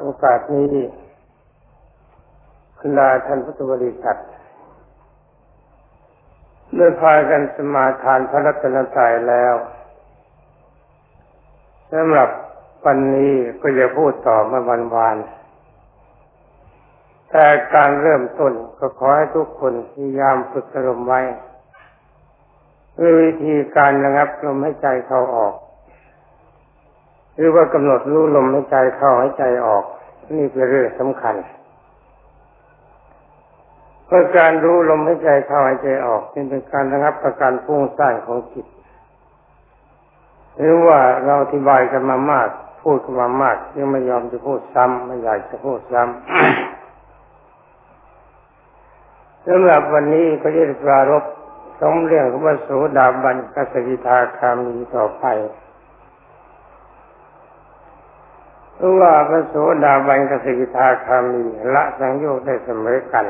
โอกาสนี้คุณลาท่านพุทธบริษัทเมื่อพากันสมาทานพระรัตนตรัยแล้วสำหรับวันนี้ก็จะพูดต่อมาวันวาน แต่การเริ่มต้นก็ขอให้ทุกคนพยายามฝึกอารมณ์ไว้ด้วยวิธีการระงับลมให้ใจเขาออก หรือว่ากำหนดรู้ลมให้ใจเข้าให้ใจออก นี่เป็นเรื่องสำคัญเพราะการรู้ลมให้ใจเข้าให้ใจออกเป็นการระงับประการพุ่งสร้างของจิตหรือว่าเราอธิบายกันมามาก พูดกันมามากยังไม่ยอมจะพูดซ้ำไม่อยากจะพูดซ้ำสำหรับวันนี้ก็จะปรารบสองเรื่องของพระโสดาบันกสกิทาคามีต่อไปเพราะ ว่าพระโสดาบันกสกิทาคามีละสังโยชน์ได้เสมอกัน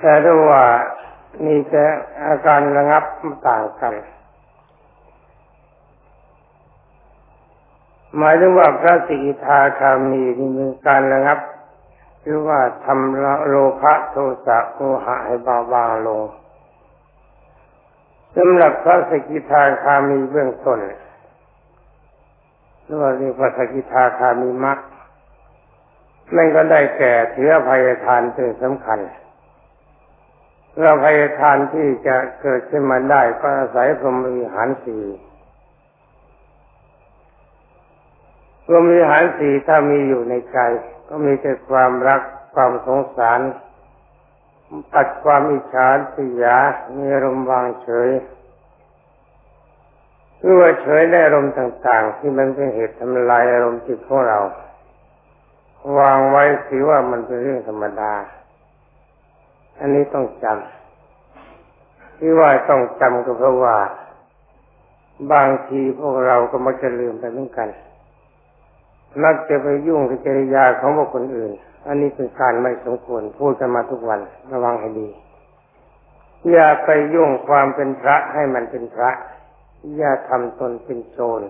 แต่ถ้ว่ามีแต่อาการระงับต่างกัน หมายถึงว่าพระสิกิทาคามีนี่มีการระงับหรือว่าทำโลภะโทสะโมหะให้เบาบางลงสำหรับพระสกิทาคามีเบื้องต้น หรือว่าเรียกว่าสกิทาคามีมักนั่นก็ได้แก่เถือภัยทานเป็นสำคัญเราภัยทานที่จะเกิดขึ้นมาได้ก็อาศัยพรหมวิหารสี่รวมวิหารสีถ้ามีอยู่ในใจ ก็มีแต่ความรักความสงสาร ตัดความอิจฉาสิยามีอารมณ์วางเฉย หรือว่าเฉยในอารมณ์ต่าง ๆ ที่มันเป็นเหตุทำลายอารมณ์จิตของเรา วางไว้ถือว่ามันเป็นเรื่องธรรมดา อันนี้ต้องจำที่ว่าต้องจำก็เพราะว่า บางทีพวกเราก็มักจะลืมไปเหมือนกันนักจะไปยุ่งกับจริยาของบุคคลอื่น อันนี้เป็นการไม่สมควรพูดกันมาทุกวันระวังให้ดี อย่าไปยุ่งความเป็นพระให้มันเป็นพระ อย่าทำตนเป็นโจร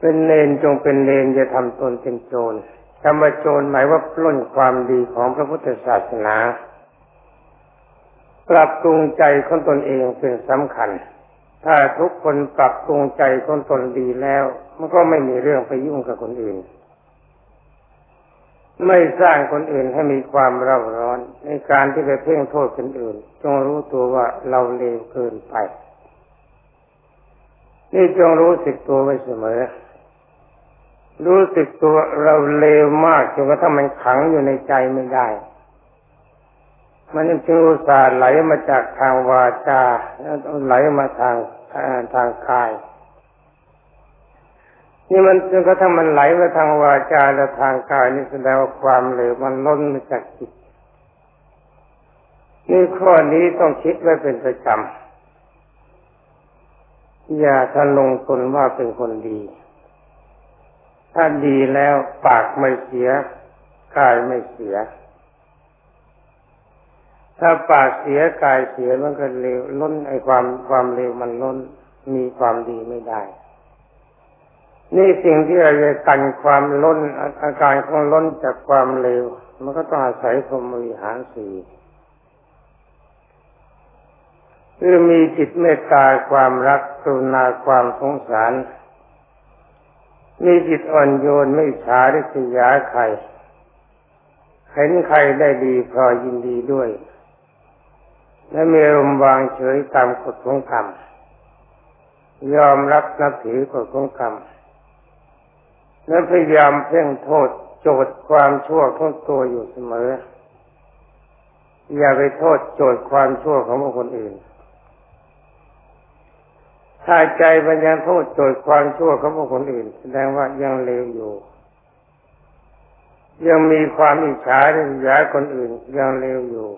เป็นเลนจงเป็นเลนอย่าทำตนเป็นโจรคำว่าโจรหมายว่าปล้นความดีของพระพุทธศาสนา ปรับปรุงใจของตนเองเป็นสำคัญ ถ้าทุกคนปรับปรุงใจคนตนดีแล้ว มันก็ไม่มีเรื่องไปยุ่งกับคนอื่น ไม่สร้างคนอื่นให้มีความเร่าร้อน ในการที่ไปเพ่งโทษคนอื่น จงรู้ตัวว่าเราเลวเกินไป นี่จงรู้สึกตัวไว้เสมอ รู้สึกตัวเราเลวมากจนกระทั่งมันขังอยู่ในใจไม่ได้ มันจึงอุตส่าห์ไหลมาจากทางวาจาแล้วไหลมาทางทางกาย นี่มันจนกระทั่งมันไหลมาทางวาจาและทางกายนี่แสดงว่าความเหลวมันล้นมาจากจิตนี่ข้อนี้ต้องคิดไว้เป็นประจำ อย่าท่านลงตนว่าเป็นคนดี ถ้าดีแล้วปากไม่เสียกายไม่เสีย ถ้าปากเสียกายเสียมันก็เลวล้นไอความความเลวมันล้นมีความดีไม่ได้ นี่สิ่งที่เราจะกันความล้นอาการของล้นจากความเลวมันก็ต้องอาศัยพรหมวิหารสี่ คือมีจิตเมตตาความรักกรุณาความสงสาร มีจิตอ่อนโยนไม่ฉาริษยาใคร เห็นใครได้ดีพอยินดีด้วย และมีอารมณ์วางเฉยตามกฎของกรรมยอมรับนับถือกฎของกรรมและพยายามเพ่งโทษโจทย์ความชั่วของตัวอยู่เสมอ อย่าไปโทษโจทย์ความชั่วของคคลอื่น ถ้าใจมันยังโทษโจทย์ความชั่วของบุคคลอื่น แสดงว่ายังเลวอยู่ ยังมีความอิจฉาริษยาคนอื่น ยังเลวอยู่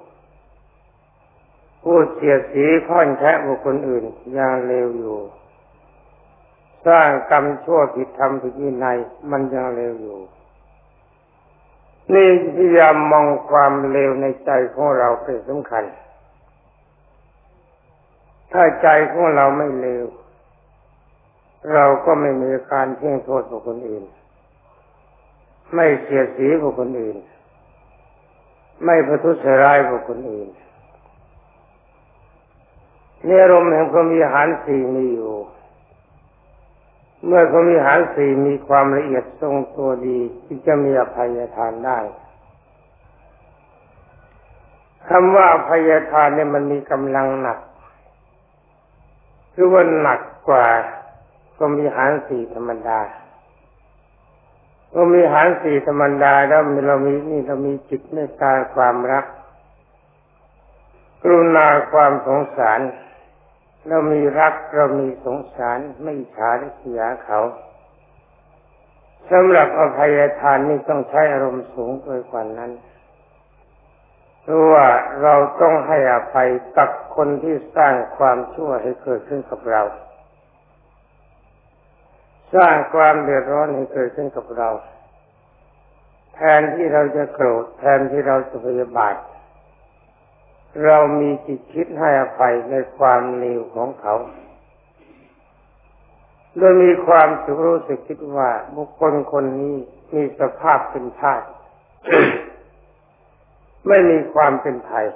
ผู้เสียสีค่อนแทะบุคคลอื่น ยังเลวอยู่ สร้างกรรมชั่วผิดธรรมผิดวินัยมันยังเลวอยู่นี่พยายามมองความเลวในใจของเราเป็นสำคัญ ถ้าใจของเราไม่เลว เราก็ไม่มีการเพ่งโทษบุคคลอื่น ไม่เสียสีบุคคลอื่น ไม่ประทุษร้ายบุคคลอื่นเนี่ยอรมแห่งพรหมีหารสี่มีอยู่ เมื่อพรหมีหารสี่มีความละเอียดทรงตัวดีที่จะมีอภัยทานได้คำว่าอภัยทานเนี่ยมันมีกำลังหนัก คือว่าหนักกว่า รหมีหารสี่ธรรมดาพรมีหารสี่ธรรมดาแล้วเรามีนี่เรามีจิตเมตตาความรัก กรุณาความสงสาร เรามีรักเรามีสงสารไม่ฉาริษยาเขาสำหรับอภัยทานนี่ต้องใช้อารมณ์สูงเกินกว่านั้นเพราะว่าเราต้องให้อภัยกับคนที่สร้างความชั่วให้เกิดขึ้นกับเรา สร้างความเดือดร้อนให้เกิดขึ้นกับเรา แทนที่เราจะโกรธแทนที่เราจะพยาบาท เรามีจิตคิดให้อภัยในความเลวของเขาโดยมีความสุขรู้สึกคิดว่าบุคคลคนนี้มีสภาพเป็นธาตุไม่มีความเป็นไทย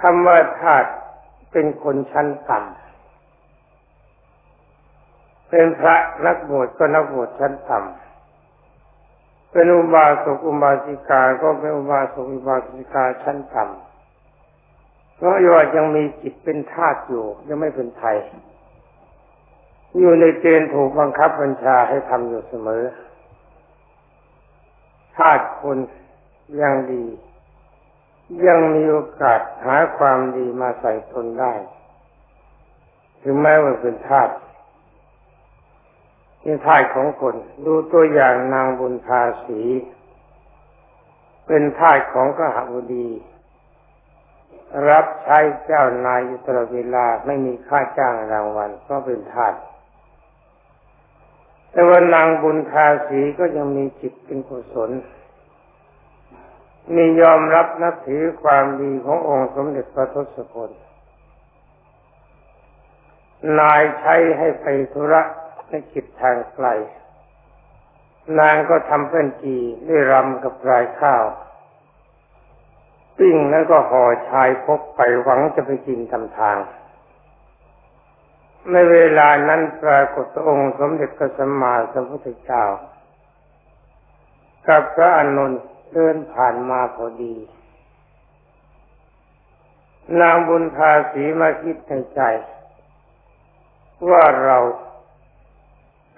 คำว่าธาตุเป็นคนชั้นต่ำ เป็นพระนักบวชก็นักบวชชั้นต่ำเป็นอุบาสกอุบาสิกาก็เป็นอุบาสกอุบาสิกาชั้นต่ำเพราะว่ายังมีจิตเป็นธาตุอยู่ ยังไม่เป็นไทย อยู่ในเกณฑ์ถูกบังคับบัญชาให้ทำอยู่เสมอธาตุคนยังดี ยังมีโอกาสหาความดีมาใส่ตนได้ ถึงแม้ว่าเป็นธาตุ นี่ท่ายของคน ดูตัวอย่างนางบุญภาสี เป็นทายของกหบดี รับใช้เจ้านายอยู่ตลอดเวลาไม่มีค่าจ้างรางวัลก็เป็นทาสแต่ว่านางบุญภาสีก็ยังมีจิตเป็นกุศลมียอมรับนับถือความดีขององค์สมเด็จพระทศพลนายใช้ให้ไปธุระ ในจิตทางไกล นางก็ทำเป็นจีด้วยรำกับรายข้าว ปิ้งแล้วก็ห่อชายพกไปหวังจะไปกินทำทาง ในเวลานั้นปรากฏองค์สมเด็จพระสัมมาสัมพุทธเจ้า กับพระอนุนเดินผ่านมาพอดี นางบุญภาสีมาคิดในใจ ว่าเรา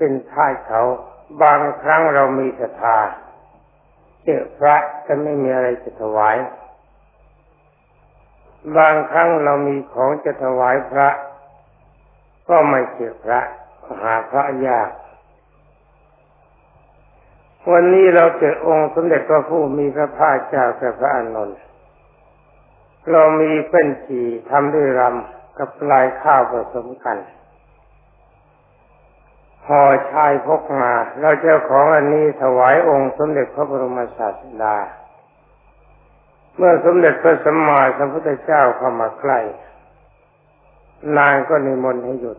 เป็นท่ายเขาบางครั้งเรามีศรัทธาเจอพระแต่ไม่มีอะไรจะถวาย บางครั้งเรามีของจะถวายพระ ก็ไม่เจอพระหาพระยาก วันนี้เราเจอองค์สมเด็จพระผู้มีพระภาคเจ้าแก่พระอานนท์เรามีเป็นจีทำด้วยรำกับลายข้าวผสมกัน ห่อชายพกมา เราเจ้าของอันนี้ถวายองค์สมเด็จพระบรมศาสดา เมื่อสมเด็จพระสัมมาสัมพุทธเจ้าเข้ามาใกล้นางก็นิมนต์ให้หยุด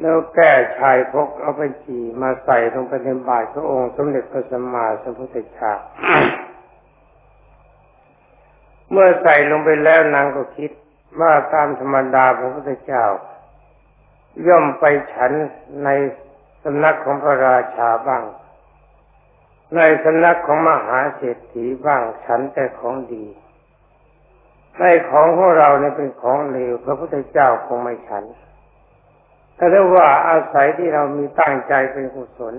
แล้วแก้ชายพกเอาไปจีมาใส่ลงไปในบาตรพระองค์สมเด็จพระสัมมาสัมพุทธเจ้าเมื่อใส่ลงไปแล้วนางก็คิดว่าตามธรรมดาพระพุทธเจ้า ย่อมไปฉันในสำนักของพระราชาบ้าง ในสำนักของมหาเศรษฐีบ้างฉันแต่ของดีในของของเราเนี่ยเป็นของเลวพระพุทธเจ้าคงไม่ฉันแต่ถ้าว่าอาศัยที่เรามีตั้งใจเป็นกุศล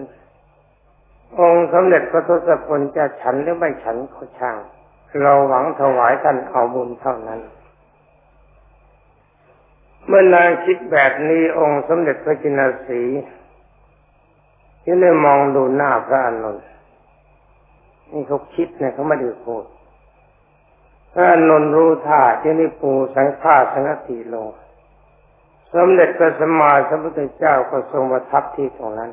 องค์สมเด็จพระทศพลจะฉันหรือไม่ฉันก็ช่าง เราหวังถวายท่านเอาบุญเท่านั้น เมื่อนางคิดแบบนี้องค์สมเด็จพระจินสีที่เลยมองดูหน้าพระอนุนนี่เขาคิดเนี่ยเขาไม่ได้พูดพระอนุนรู้ท่าที่นี่ปูสังฆาสังฆติลง สมเด็จพระสัมมาสัมพุทธเจ้าก็ทรงประทับที่ตรงนั้น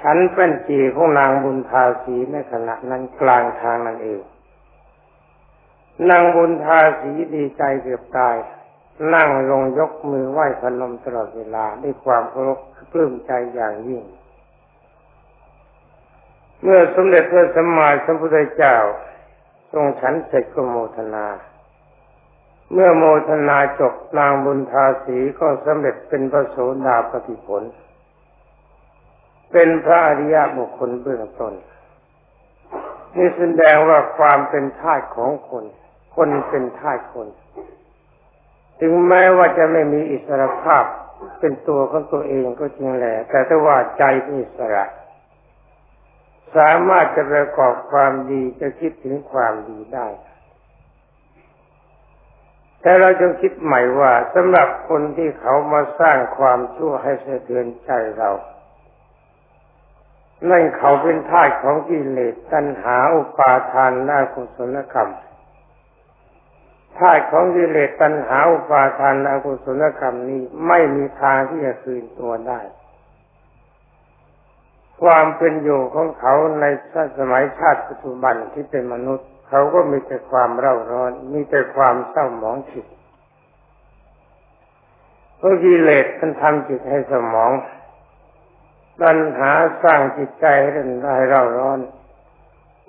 ฉันเป็นจีของนางบุญทาสีในขณะนั้นกลางทางนั่นเอง นางบุญทาสีดีใจเกือบตาย นั่งลงยกมือไหว้พนมตลอดเวลาด้วยความเคารพปลื้มใจอย่างยิ่ง เมื่อสมเด็จพระสัมมาสัมพุทธเจ้า ทรงฉันเสร็จก็โมทนา เมื่อโมทนาจบนางบุญทาสีก็สำเร็จเป็นพระโสดาปฏิผล เป็นพระอริยบุคคลเบื้องต้นนี่แสดงว่าความเป็นทาสของคน คนเป็นทาสคน ถึงแม้ว่าจะไม่มีอิสรภาพเป็นตัวของตัวเองก็จริงแหละ แต่ถ้าว่าใจเป็นอิสระ สามารถจะประกอบความดีจะคิดถึงความดีได้แต่เราจงคิดใหม่ว่าสำหรับคนที่เขามาสร้างความชั่วให้สะเทือนใจเรานั่นเขาเป็นทาสของกิเลสตัณหาอุปาทานนากุศลกรรม ทาสของกิเลสตัณหาอุปาทานนากุศลกรรมนี้ไม่มีทางที่จะคืนตัวได้ ความเป็นอยู่ของเขาในสมัยชาติปัจจุบันที่เป็นมนุษย์ เขาก็มีแต่ความเร่าร้อน มีแต่ความเศร้าหมองจิตเพราะกิเลสมันทำจิตให้สมอง ปัญหาสร้างจิตใจให้เร่นให้เราร้อน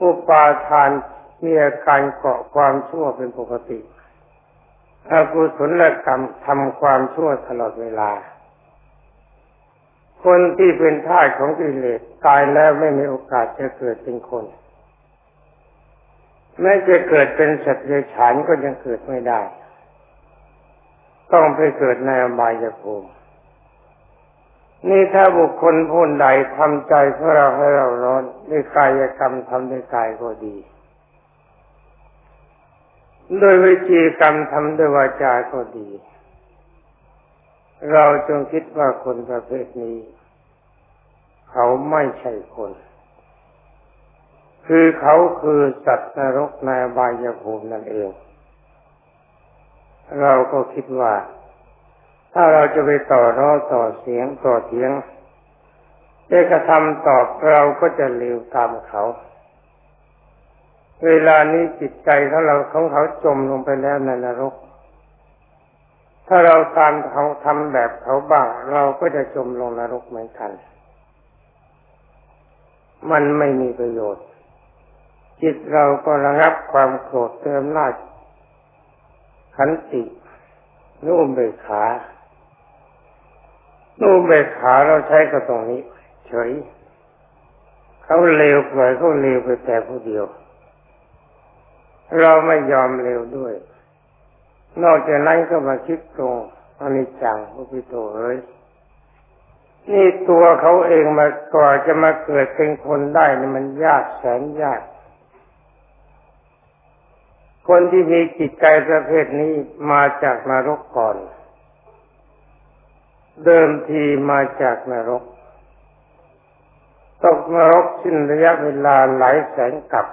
อุปาทาน มีอาการเกาะความชั่วเป็นปกติอากุศลกรรมทำความชั่วตลอดเวลา คนที่เป็นท่าของกิเลสตายแล้วไม่มีโอกาสจะเกิดเป็นคน แม้จะเกิดเป็นสัตว์เดรัจฉานก็ยังเกิดไม่ได้ ต้องไปเกิดในอบายภูมินี่ถ้าบุคคลผู้ใดทำใจขอเราให้เราร้อนด้วยกายกรรมทำด้วยกายก็ดี โดยวิจีกรรมทำด้วยวาจาก็ดี เราจงคิดว่าคนประเภทนี้ เขาไม่ใช่คน คือเขาคือสัตว์นรกในบายภูมินั่นเอง เราก็คิดว่า ถ้าเราจะไปต่อร้อต่อเสียงต่อเถียงได้กระทำตอบเราก็จะเร็วตามเขา เวลานี้จิตใจของเราของเขาจมลงไปแล้วในนรก ถ้าเราตามเขาทำแบบเขาบ้างเราก็จะจมลงนรกเหมือนกัน มันไม่มีประโยชน์ จิตเราก็ระงับความโกรธเติมหน้าขันตินุ่มเบกขานูเบกขาเราใช้กับตรงนี้ เฉย เขาเลวปล่อยเขาเลวไปแต่ผู้เดียว เราไม่ยอมเลวด้วย นอกจากนั้นก็มาคิดตรงอนิจจังพระพิโตเอ้ยนี่ตัวเขาเองมาก่อจะมาเกิดเป็นคนได้นี่มันยากแสนยาก คนที่มีจิตใจประเภทนี้มาจากนรกก่อน เดิมทีมาจากนรก ตกนรกสิ้นระยะเวลาหลายแสนกับ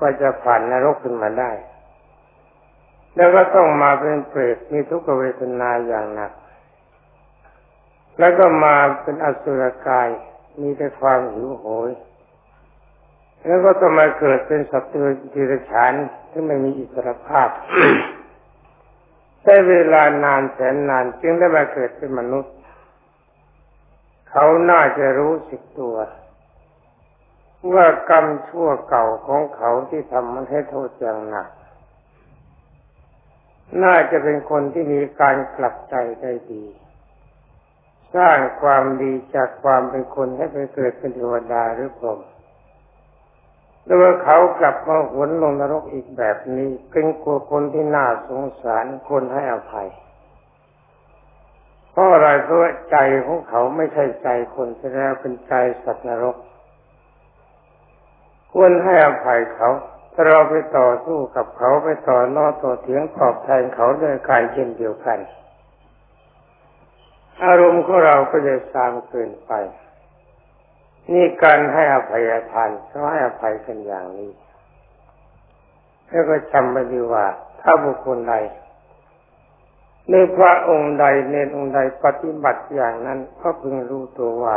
ก็จะผ่านนรกขึ้นมาได้ แล้วก็ต้องมาเป็นเปรตมีทุกขเวทนาอย่างหนัก แล้วก็มาเป็นอสุรกายมีแต่ความหิวโหย แล้วก็ต้องมาเกิดเป็นสัตว์ดิรฉานที่ไม่มีอิสรภาพใช้เวลานานแสนนานจึงได้มาเกิดเป็นมนุษย์ เขาน่าจะรู้สึกตัว ว่ากรรมชั่วเก่าของเขาที่ทำมันให้โทษอย่างหนัก น่าจะเป็นคนที่มีการกลับใจได้ดี สร้างความดีจากความเป็นคนให้ไปเกิดเป็นเทวดาหรือพรหมแล้วเขากลับมาหวนลงนรกอีกแบบนี้เป็นกลัวคนที่น่าสงสารคนให้อภัยเพราะอะไรเพราะใจของเขาไม่ใช่ใจคนแท้เป็นใจสัตว์นรก ควรให้อภัยเขาถ้าเราไปต่อสู้กับเขาไปต่อนอต่อเถียงตอบแทนเขาด้วยการเช่นเดียวกัน อารมณ์ของเราก็จะสามเกินไป นี่การให้อภัยทานเขาให้อภัยกันอย่างนี้แล้วก็จำไว้ดีว่า ถ้าบุคคลใดในพระองค์ใดเนรองค์ใดปฏิบัติอย่างนั้นก็พึงรู้ตัวว่า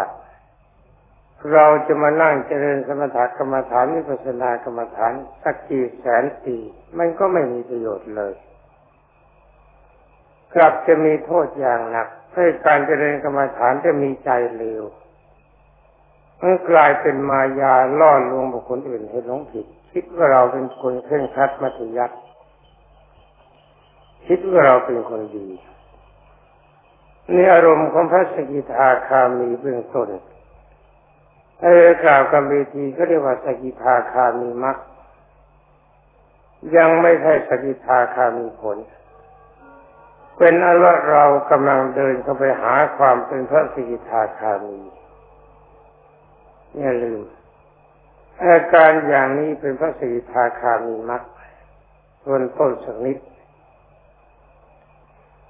เราจะมานั่งเจริญสมถกรรมฐานวิปัสสนากรรมฐานสักกี่แสนปีมันก็ไม่มีประโยชน์เลย กลับจะมีโทษอย่างหนักให้การเจริญกรรมฐานจะมีใจเลวมันกลายเป็นมายาล่อลวงบุคคลอื่นให้หลงผิด คิดว่าเราเป็นคนเคร่งครัดมัธยัติคิดว่าเราเป็นคนดีนี่อารมณ์ของพระสกิทาคามีเบื้องต้น ไอ้กล่าวกับเวทีก็เรียกว่าสกิทาคามีมักยังไม่ใช่สกิทาคามีผล เป็นอันว่าเรากำลังเดินเข้าไปหาความเป็นพระสกิทาคามีอย่าลืมอาการอย่างนี้เป็นพระสกิทาคามีมักส่วนต้นสักนิด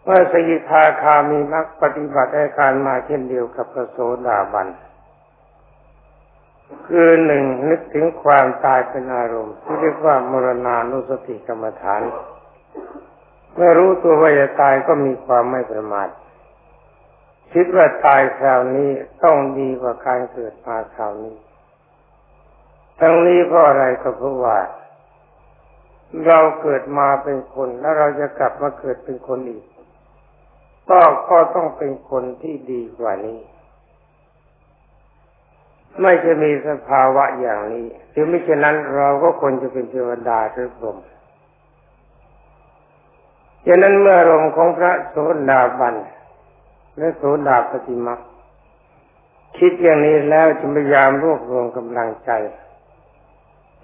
ว่าสกิทาคามีมักปฏิบัติอาการมาเช่นเดียวกับพระโสดาบัน คือหนึ่งนึกถึงความตายเป็นอารมณ์ ที่เรียกว่ามรณานุสติกรรมฐาน เมื่อรู้ตัวว่าจะตายก็มีความไม่ประมาทคิดว่าตายคราวนี้ต้องดีกว่าการเกิดมาคราวนี้ ทั้งนี้เพราะอะไรก็เพราะว่า เราเกิดมาเป็นคนแล้วเราจะกลับมาเกิดเป็นคนอีกก็ก็ต้องเป็นคนที่ดีกว่านี้ ไม่จะมีสภาวะอย่างนี้ถึงไม่เช่นนั้นเราก็ควรจะเป็นเทวดาหรือพรหมฉะนั้นเมื่อลมของพระโสดาบันและโสดาปฏิมาคิดอย่างนี้แล้วจะพยายามรวบรวมกำลังใจ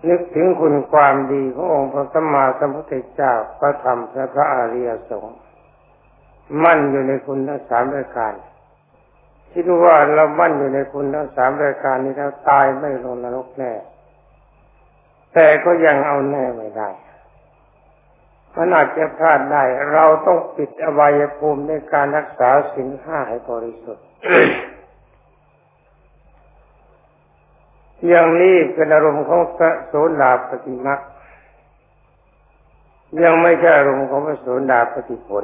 นึกถึงคุณความดีขององค์พระสัมมาสัมพุทธเจ้าพระธรรมและพระอริยสงฆ์มั่นอยู่ในคุณทั้งสามรายการ คิดว่าเรามั่นอยู่ในคุณทั้งสามรายการนี้แล้วตายไม่ลงนรกแน่ แต่ก็ยังเอาแน่ไม่ได้มันอาจจะพลาดได้ เราต้องปิดอวัยภูมิในการรักษาสิ่งห้าให้บริสุทธิ์อย่างนี้เป็นอารมณ์ของพระโสดาปฏิมักยังไม่ใช่อารมณ์ของพระโสดาปฏิผล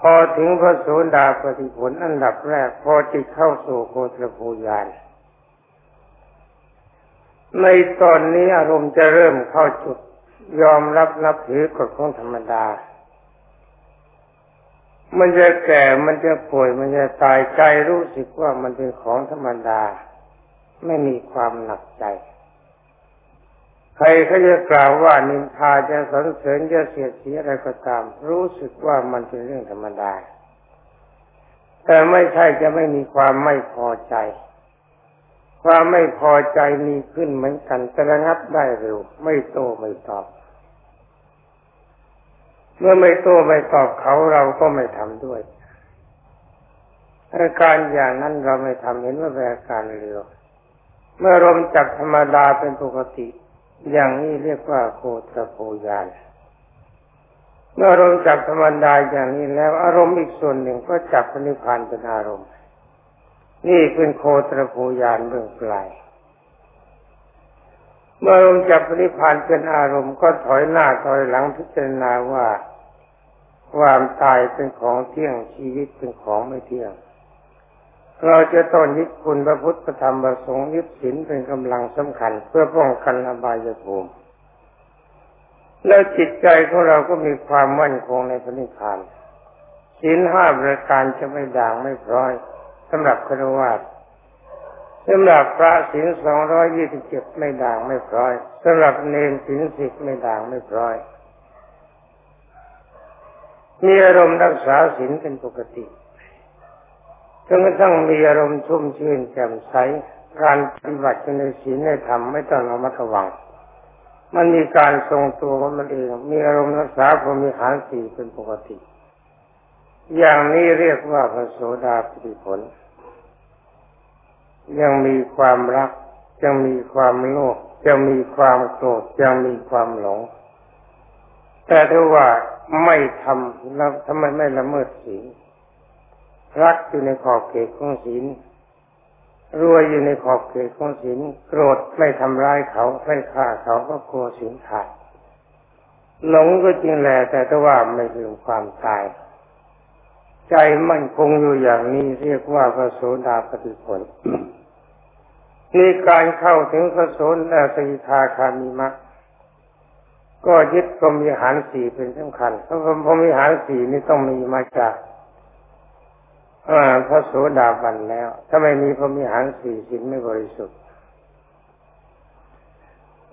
พอถึงพระโสดาปฏิผลอันดับแรก พอจิตเข้าสู่โคตรภูยานในตอนนี้อารมณ์จะเริ่มเข้าจุด ยอมรับนับถือกฎของธรรมดา มันจะแก่มันจะป่วยมันจะตายใจรู้สึกว่ามันเป็นของธรรมดา ไม่มีความหนักใจ ใครเขาจะกล่าวว่านินทาจะสรรเสริญจะเสียดสีอะไรก็ตาม รู้สึกว่ามันเป็นเรื่องธรรมดา แต่ไม่ใช่จะไม่มีความไม่พอใจ ความไม่พอใจมีขึ้นเหมือนกันจะระงับได้เร็ว ไม่โตไม่ตอบ เมื่อไม่โตไม่ตอบเขาเราก็ไม่ทำด้วยอาการอย่างนั้นเราไม่ทำเห็นว่าเป็นอาการเร็วเมื่อลมจับธรรมดาเป็นปกติ อย่างนี้เรียกว่าโคตรโพยานเมื่ออารมณ์จับธรรมดาอย่างนี้แล้วอารมณ์อีกส่วนหนึ่งก็จับปณิพันเป็นอารมณ์ นี่เป็นโคตรโพยานเบื้องปลายเมื่ออารมณ์จับปณิพันเป็นอารมณ์ก็ถอยหน้าถอยหลังพิจารณาว่าความตายเป็นของเที่ยงชีวิตเป็นของไม่เที่ยง เราจะต้องยึดคุณพระพุทธธรรมประสงค์ยึดศีลเป็นกำลังสำคัญ เพื่อป้องกันอบายภูมิแล้วจิตใจของเราก็มีความมั่นคงในพระนิพพานศีลห้าประการจะไม่ด่างไม่พร้อยสำหรับครวาสสำหรับพระศีลสองร้อยยี่สิบเจ็ดไม่ด่างไม่พร้อยสำหรับเนรศีลสิบไม่ด่างไม่พร้อยมีอารมณ์รักษาศีลเป็นปกติ จนกระทั่งมีอารมณ์ชุ่มชื่นแจ่มใสการปฏิบัติในศีลในธรรมไม่ต้องระมัดระวัง มันมีการทรงตัวของมันเอง มีอารมณ์รักษาพรมีหารสี่เป็นปกติ อย่างนี้เรียกว่าพระโสดาปิผล ยังมีความรัก ยังมีความโลภยังมีความโกรธยังมีความหลง แต่ถ้าว่าไม่ทำแล้วทำไมไม่ละเมิดศีล รักอยู่ในขอบเขตของศีลรวยอยู่ในขอบเขตของศีลโกรธไม่ทำร้ายเขาไม่ฆ่าเขาก็กลัวศีลขาดหลงก็จริงแหละแต่ถ้าว่าไม่ถึงความตาย ใจมั่นคงอยู่อย่างนี้เรียกว่าพระโสดาปฏิผลนี่การเข้าถึงพระโสดาสิทาคามีมักก็ยึดพรหมิหารสี่เป็นสำคัญเพราะพรหมิหารสี่นี่ต้องมีมาจาก อ่าพระโสดาบันแล้วถ้าไม่มีพระมิหารสี่สินไม่บริสุทธิ์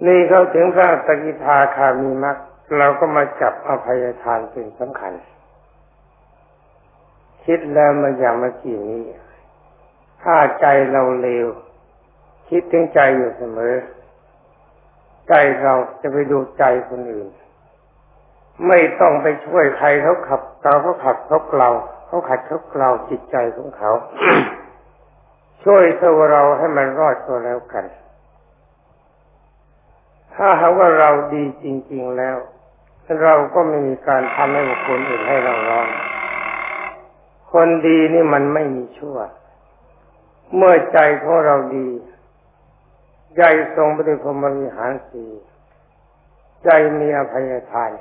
นี่เขาถึงพระสกิทาคามีมักเราก็มาจับอภัยทานเป็นสำคัญ คิดแล้วมาอย่างเมื่อกี้นี้ ถ้าใจเราเลว คิดถึงใจอยู่เสมอ ใจเราจะไปดูใจคนอื่น ไม่ต้องไปช่วยใครเขาขับเราเขาขับเขาเกลา เขาขัดเขาเกลาจิตใจของเขา ช่วยตัวเราให้มันรอดก็แล้วกัน ถ้าหากว่าเราดีจริง ๆแล้ว เราก็ไม่มีการทำให้บุคคลอื่นให้เราร้อนคนดีนี่มันไม่มีชั่ว เมื่อใจของเราดีใจทรงปฏิพรมวิหารสีใจมีอภัยทาน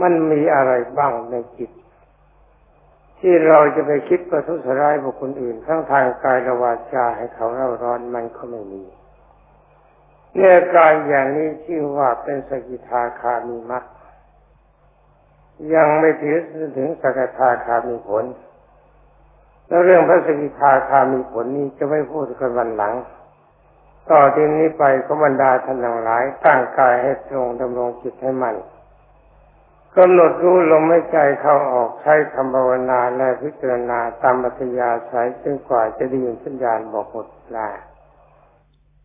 มันมีอะไรบ้างในจิต ที่เราจะไปคิดประทุษร้ายบุคคลอื่น ทั้งทางกายและวาจาให้เขาเร่าร้อนมันก็ไม่มีเนื้อการอย่างนี้ชื่อว่าเป็นสกิทาคามีมัดยังไม่ถึงถึงสกทาคามีผล แล้วเรื่องพระสกิทาคามีผลนี้จะไม่พูดกันวันหลัง ต่อที่นี้ไปก็บรรดาท่านทั้งหลายตั้งกายให้ตรงดำรงจิตให้มั่น กำหนดรู้ลมหายใจเข้าออกใช้คำภาวนาและพิจารณาตามปัญญาใช้จนกว่าจะได้ยินสัญญาณบอกหมดลา